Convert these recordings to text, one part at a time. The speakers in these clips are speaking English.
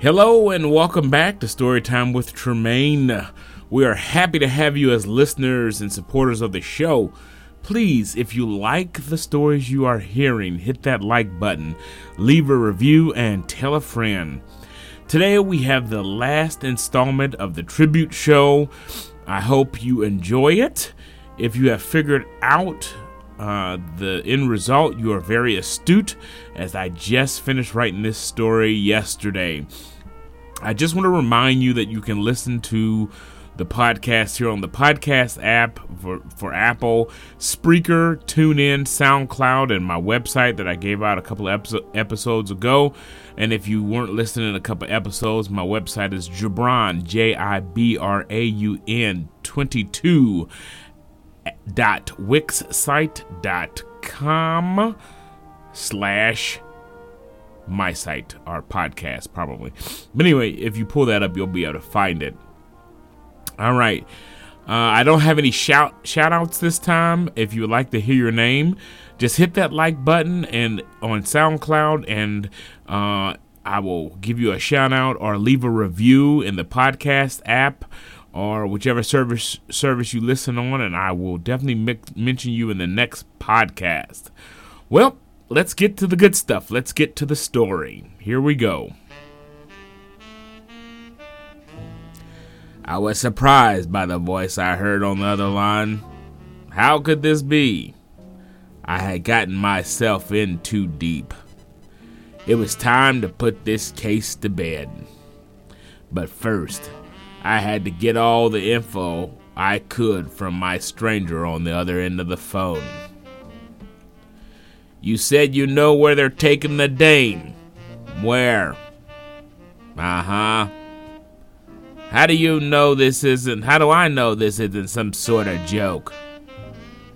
Hello and welcome back to Storytime with Tremaine. We are happy to have you as listeners and supporters of the show. Please, if you like the stories you are hearing, hit that like button, leave a review, and tell a friend. Today we have the last installment of the tribute show. I hope you enjoy it. If you have figured out uh, the end result, you are very astute, as I just finished writing this story yesterday. I just want to remind you that you can listen to the podcast here on the podcast app for, for Apple, Spreaker, TuneIn, SoundCloud, and my website that I gave out a couple episo- episodes ago. And if you weren't listening a couple episodes, my website is Jibraun, J I B R A U N 22 dot wixsite.com slash my site our podcast probably. But anyway if you pull that up you'll be able to find it. All right. Uh, i don't have any shout shout outs this time. If you would like to hear your name just hit that like button and on soundcloud and uh, i will give you a shout out or leave a review in the podcast app or whichever service service you listen on, and I will definitely mention you in the next podcast. Well, let's get to the good stuff. Let's get to the story. Here we go. I was surprised by the voice I heard on the other line. How could this be? I had gotten myself in too deep. It was time to put this case to bed. But first, I had to get all the info I could from my stranger on the other end of the phone. You said you know where they're taking the Dane. Where? Uh huh. How do you know this isn't. How do I know this isn't some sort of joke?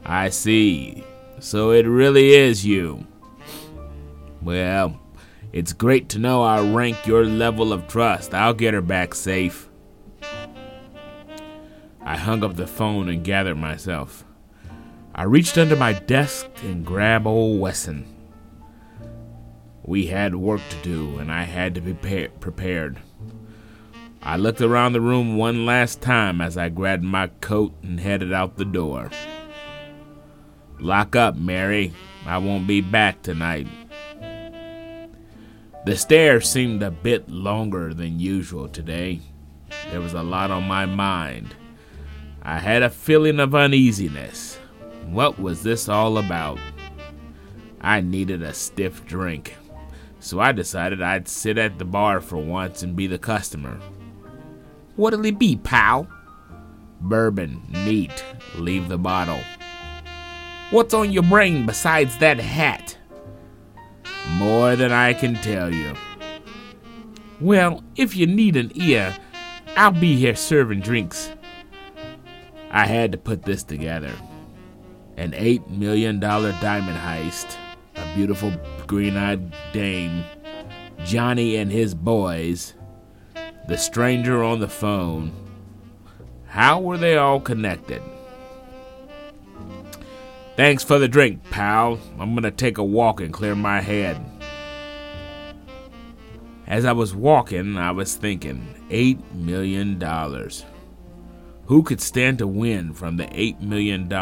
I see. So it really is you. Well, it's great to know I rank your level of trust. I'll get her back safe. I hung up the phone and gathered myself. I reached under my desk and grabbed old Wesson. We had work to do, and I had to be prepared. I looked around the room one last time as I grabbed my coat and headed out the door. Lock up, Mary. I won't be back tonight. The stairs seemed a bit longer than usual today. There was a lot on my mind. I had a feeling of uneasiness. What was this all about? I needed a stiff drink, so I decided I'd sit at the bar for once and be the customer. What'll it be, pal? Bourbon, neat. Leave the bottle. What's on your brain besides that hat? More than I can tell you. Well, if you need an ear, I'll be here serving drinks. I had to put this together. An $8 million diamond heist, a beautiful green eyed dame, Johnny and his boys, the stranger on the phone. How were they all connected? Thanks for the drink, pal. I'm gonna take a walk and clear my head. As I was walking, I was thinking $8 million. Who could stand to win from the $8 million?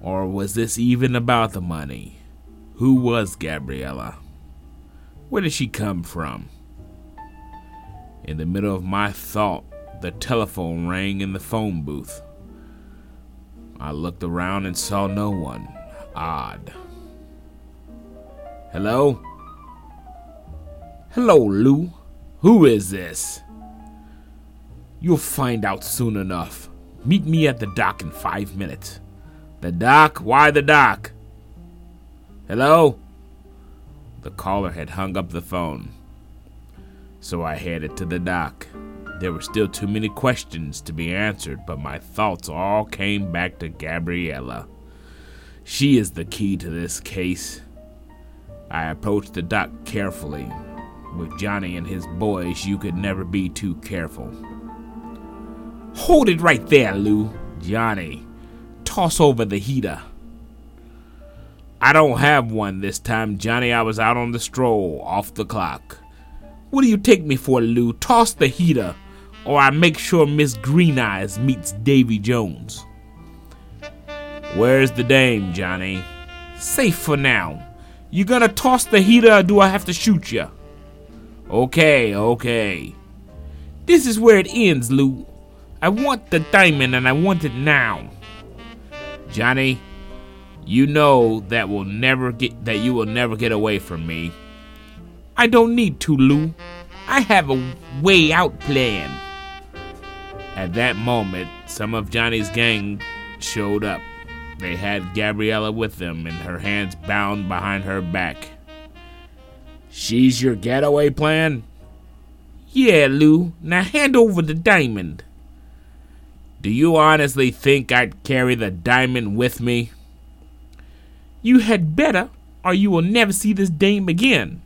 Or was this even about the money? Who was Gabriella? Where did she come from? In the middle of my thought, the telephone rang in the phone booth. I looked around and saw no one. Odd. Hello? Hello, Lou. Who is this? You'll find out soon enough. Meet me at the dock in five minutes. The dock? Why the dock? Hello? The caller had hung up the phone. So I headed to the dock. There were still too many questions to be answered, but my thoughts all came back to Gabriella. She is the key to this case. I approached the dock carefully. With Johnny and his boys, you could never be too careful. Hold it right there, Lou. Johnny, toss over the heater. I don't have one this time, Johnny. I was out on the stroll, off the clock. What do you take me for, Lou? Toss the heater, or I make sure Miss Green Eyes meets Davy Jones. Where's the dame, Johnny? Safe for now. You gonna toss the heater or do I have to shoot you? Okay, okay. This is where it ends, Lou. I want the diamond and I want it now. Johnny, you know that will never get that you will never get away from me. I don't need to, Lou. I have a way out plan. At that moment, some of Johnny's gang showed up. They had Gabriella with them and her hands bound behind her back. She's your getaway plan? Yeah, Lou. Now hand over the diamond. Do you honestly think I'd carry the diamond with me? You had better, or you will never see this dame again.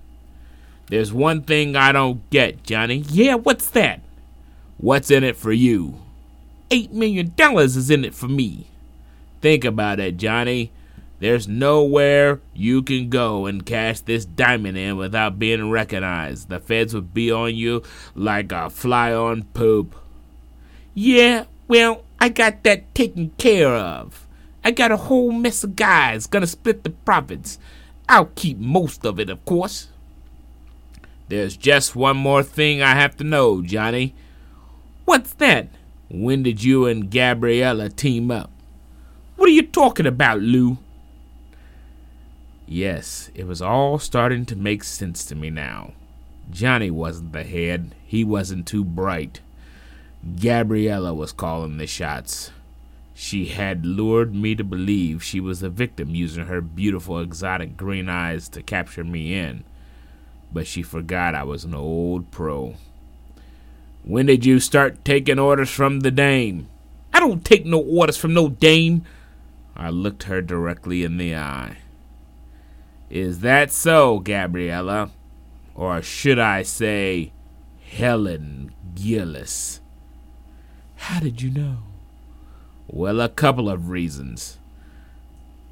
There's one thing I don't get, Johnny. Yeah, what's that? What's in it for you? Eight million dollars is in it for me. Think about it, Johnny. There's nowhere you can go and cash this diamond in without being recognized. The feds would be on you like a fly on poop. Yeah, well, I got that taken care of. I got a whole mess of guys gonna split the profits. I'll keep most of it, of course. There's just one more thing I have to know, Johnny. What's that? When did you and Gabriella team up? What are you talking about, Lou? Yes, it was all starting to make sense to me now. Johnny wasn't the head, he wasn't too bright. Gabriella was calling the shots. She had lured me to believe she was the victim using her beautiful exotic green eyes to capture me in. But she forgot I was an old pro. When did you start taking orders from the dame? I don't take no orders from no dame. I looked her directly in the eye. Is that so, Gabriella? Or should I say, Helen Gillis? How did you know? Well, a couple of reasons.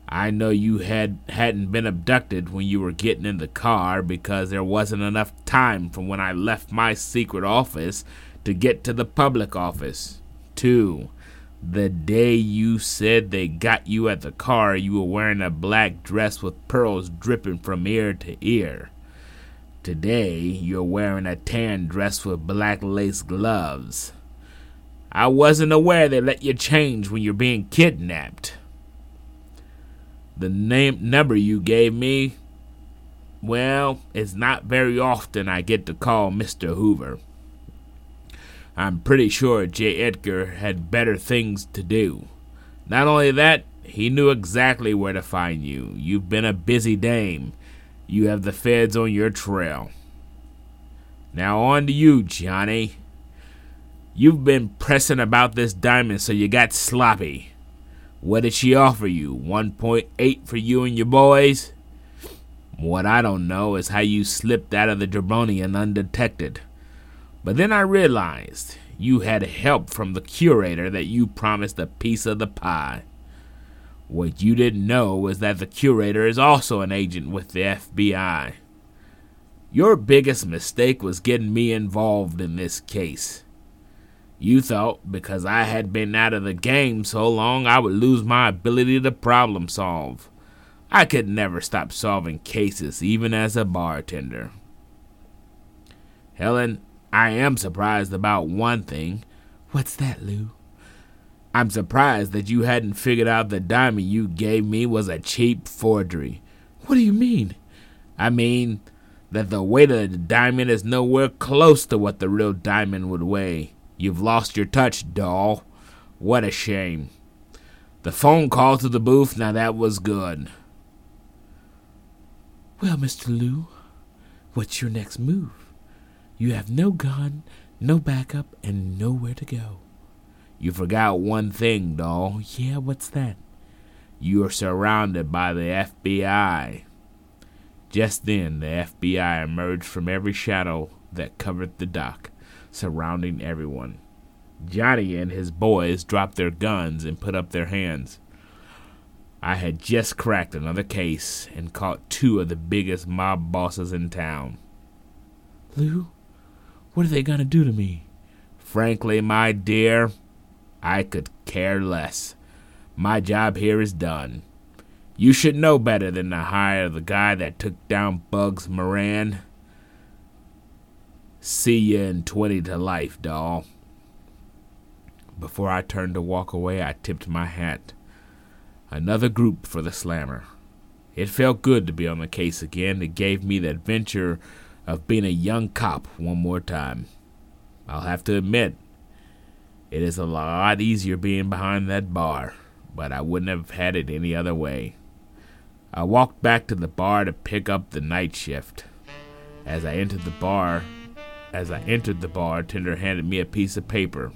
I know you had hadn't been abducted when you were getting in the car because there wasn't enough time from when I left my secret office to get to the public office. Two, the day you said they got you at the car, you were wearing a black dress with pearls dripping from ear to ear. Today, you're wearing a tan dress with black lace gloves. I wasn't aware they let you change when you're being kidnapped. The name number you gave me, well, it's not very often I get to call Mr. Hoover. I'm pretty sure J. Edgar had better things to do. Not only that, he knew exactly where to find you. You've been a busy dame. You have the feds on your trail. Now on to you, Johnny. You've been pressing about this diamond, so you got sloppy. What did she offer you? 1.8 for you and your boys? What I don't know is how you slipped out of the Drabonian undetected. But then I realized you had help from the curator that you promised a piece of the pie. What you didn't know was that the curator is also an agent with the FBI. Your biggest mistake was getting me involved in this case. You thought because I had been out of the game so long I would lose my ability to problem solve. I could never stop solving cases, even as a bartender. Helen, I am surprised about one thing. What's that, Lou? I'm surprised that you hadn't figured out the diamond you gave me was a cheap forgery. What do you mean? I mean that the weight of the diamond is nowhere close to what the real diamond would weigh. You've lost your touch, doll. What a shame. The phone call to the booth, now that was good. Well, Mr. Lou, what's your next move? You have no gun, no backup, and nowhere to go. You forgot one thing, doll. Yeah, what's that? You are surrounded by the FBI. Just then, the FBI emerged from every shadow that covered the dock surrounding everyone. Johnny and his boys dropped their guns and put up their hands. I had just cracked another case and caught two of the biggest mob bosses in town. Lou, What are they gonna do to me? Frankly, my dear, I could care less. My job here is done. You should know better than to hire the guy that took down Bugs Moran. See you in 20 to life, doll. Before I turned to walk away, I tipped my hat. Another group for the slammer. It felt good to be on the case again. It gave me the adventure of being a young cop one more time. I'll have to admit, it is a lot easier being behind that bar, but I wouldn't have had it any other way. I walked back to the bar to pick up the night shift. As I entered the bar, as I entered the bartender handed me a piece of paper.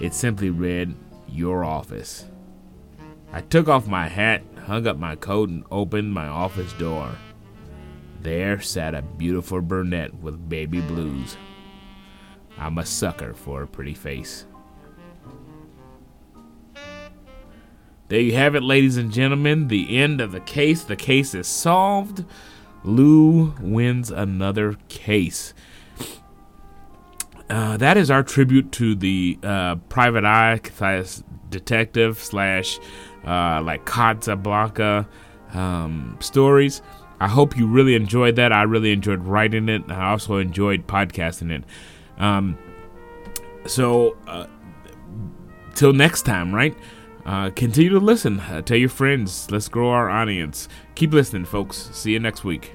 It simply read, Your office. I took off my hat, hung up my coat, and opened my office door. There sat a beautiful brunette with baby blues. I'm a sucker for a pretty face. There you have it, ladies and gentlemen. The end of the case. The case is solved. Lou wins another case. Uh, that is our tribute to the uh, private eye detective slash uh, like Casablanca um, stories. I hope you really enjoyed that. I really enjoyed writing it. I also enjoyed podcasting it. Um, so, uh, till next time, right? Uh, continue to listen. Uh, tell your friends. Let's grow our audience. Keep listening, folks. See you next week.